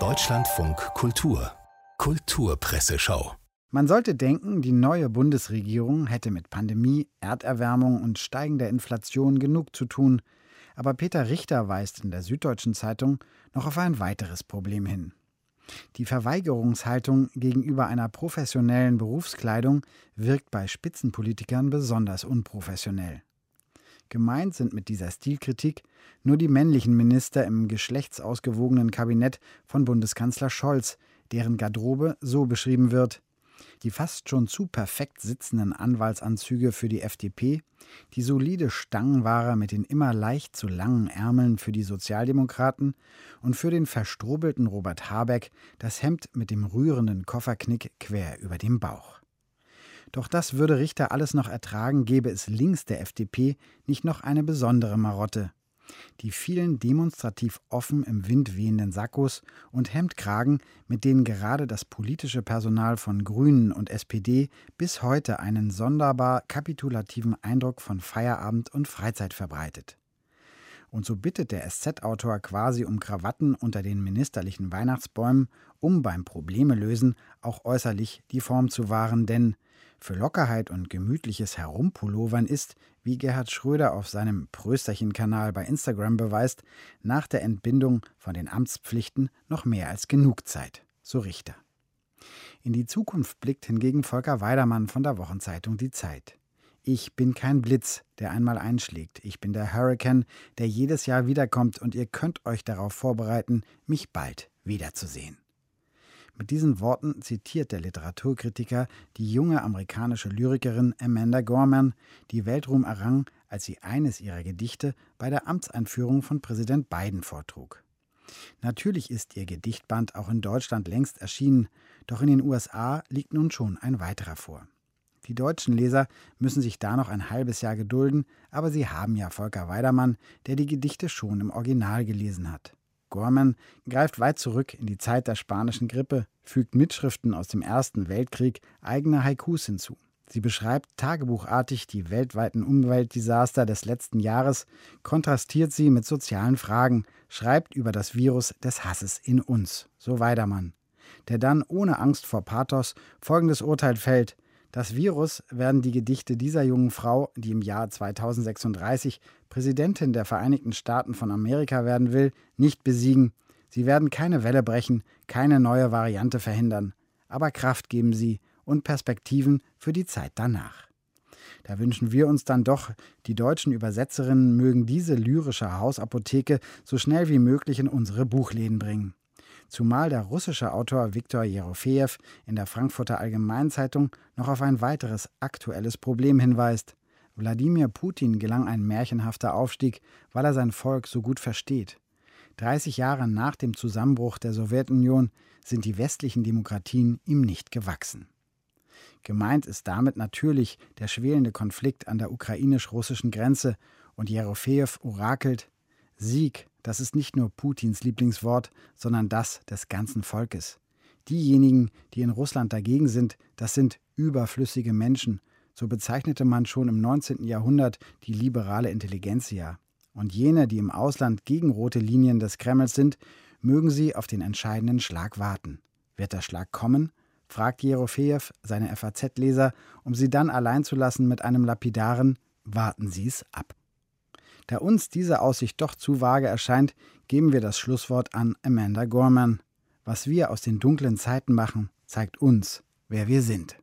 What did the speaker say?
Deutschlandfunk Kultur Kulturpresseschau man sollte denken, die neue Bundesregierung hätte mit Pandemie, Erderwärmung und steigender Inflation genug zu tun. Aber Peter Richter weist in der Süddeutschen Zeitung noch auf ein weiteres Problem hin. Die Verweigerungshaltung gegenüber einer professionellen Berufskleidung wirkt bei Spitzenpolitikern besonders unprofessionell. Gemeint sind mit dieser Stilkritik nur die männlichen Minister im geschlechtsausgewogenen Kabinett von Bundeskanzler Scholz, deren Garderobe so beschrieben wird die fast schon zu perfekt sitzenden Anwaltsanzüge für die FDP, die solide Stangenware mit den immer leicht zu langen Ärmeln für die Sozialdemokraten und für den verstrobelten Robert Habeck das Hemd mit dem rührenden Kofferknick quer über dem Bauch. Doch das würde Richter alles noch ertragen, gäbe es links der FDP nicht noch eine besondere Marotte, die vielen demonstrativ offen im Wind wehenden Sakkos und Hemdkragen, mit denen gerade das politische Personal von Grünen und SPD bis heute einen sonderbar kapitulativen Eindruck von Feierabend und Freizeit verbreitet. Und so bittet der SZ-Autor quasi um Krawatten unter den ministerlichen Weihnachtsbäumen, um beim Probleme lösen auch äußerlich die Form zu wahren, denn für Lockerheit und gemütliches Herumpullovern ist, wie Gerhard Schröder auf seinem Prösterchen-Kanal bei Instagram beweist, nach der Entbindung von den Amtspflichten noch mehr als genug Zeit, so Richter. In die Zukunft blickt hingegen Volker Weidermann von der Wochenzeitung Die Zeit. Ich bin kein Blitz, der einmal einschlägt. Ich bin der Hurricane, der jedes Jahr wiederkommt und ihr könnt euch darauf vorbereiten, mich bald wiederzusehen. Mit diesen Worten zitiert der Literaturkritiker die junge amerikanische Lyrikerin Amanda Gorman, die Weltruhm errang, als sie eines ihrer Gedichte bei der Amtseinführung von Präsident Biden vortrug. Natürlich ist ihr Gedichtband auch in Deutschland längst erschienen, doch in den USA liegt nun schon ein weiterer vor. Die deutschen Leser müssen sich da noch ein halbes Jahr gedulden, aber sie haben ja Volker Weidermann, der die Gedichte schon im Original gelesen hat. Gorman greift weit zurück in die Zeit der spanischen Grippe, fügt Mitschriften aus dem Ersten Weltkrieg eigene Haikus hinzu. Sie beschreibt tagebuchartig die weltweiten Umweltdesaster des letzten Jahres, kontrastiert sie mit sozialen Fragen, schreibt über das Virus des Hasses in uns, so Weidermann, der dann ohne Angst vor Pathos folgendes Urteil fällt: das Virus werden die Gedichte dieser jungen Frau, die im Jahr 2036 Präsidentin der Vereinigten Staaten von Amerika werden will, nicht besiegen. Sie werden keine Welle brechen, keine neue Variante verhindern, aber Kraft geben sie und Perspektiven für die Zeit danach. Da wünschen wir uns dann doch, die deutschen Übersetzerinnen mögen diese lyrische Hausapotheke so schnell wie möglich in unsere Buchläden bringen zumal der russische Autor Viktor Jerofejew in der Frankfurter Allgemeinzeitung noch auf ein weiteres aktuelles Problem hinweist. Wladimir Putin gelang ein märchenhafter Aufstieg, weil er sein Volk so gut versteht. 30 Jahre nach dem Zusammenbruch der Sowjetunion sind die westlichen Demokratien ihm nicht gewachsen. Gemeint ist damit natürlich der schwelende Konflikt an der ukrainisch-russischen Grenze und Jerofejew orakelt Sieg das ist nicht nur Putins Lieblingswort, sondern das des ganzen Volkes. Diejenigen, die in Russland dagegen sind, das sind überflüssige Menschen. So bezeichnete man schon im 19. Jahrhundert die liberale Intelligenzia. Und jene, die im Ausland gegen rote Linien des Kremls sind, mögen sie auf den entscheidenden Schlag warten. Wird der Schlag kommen? fragt Jerofejew seine FAZ-Leser, um sie dann allein zu lassen mit einem lapidaren Warten Sie es ab. Da uns diese Aussicht doch zu vage erscheint, geben wir das Schlusswort an Amanda Gorman. Was wir aus den dunklen Zeiten machen, zeigt uns, wer wir sind.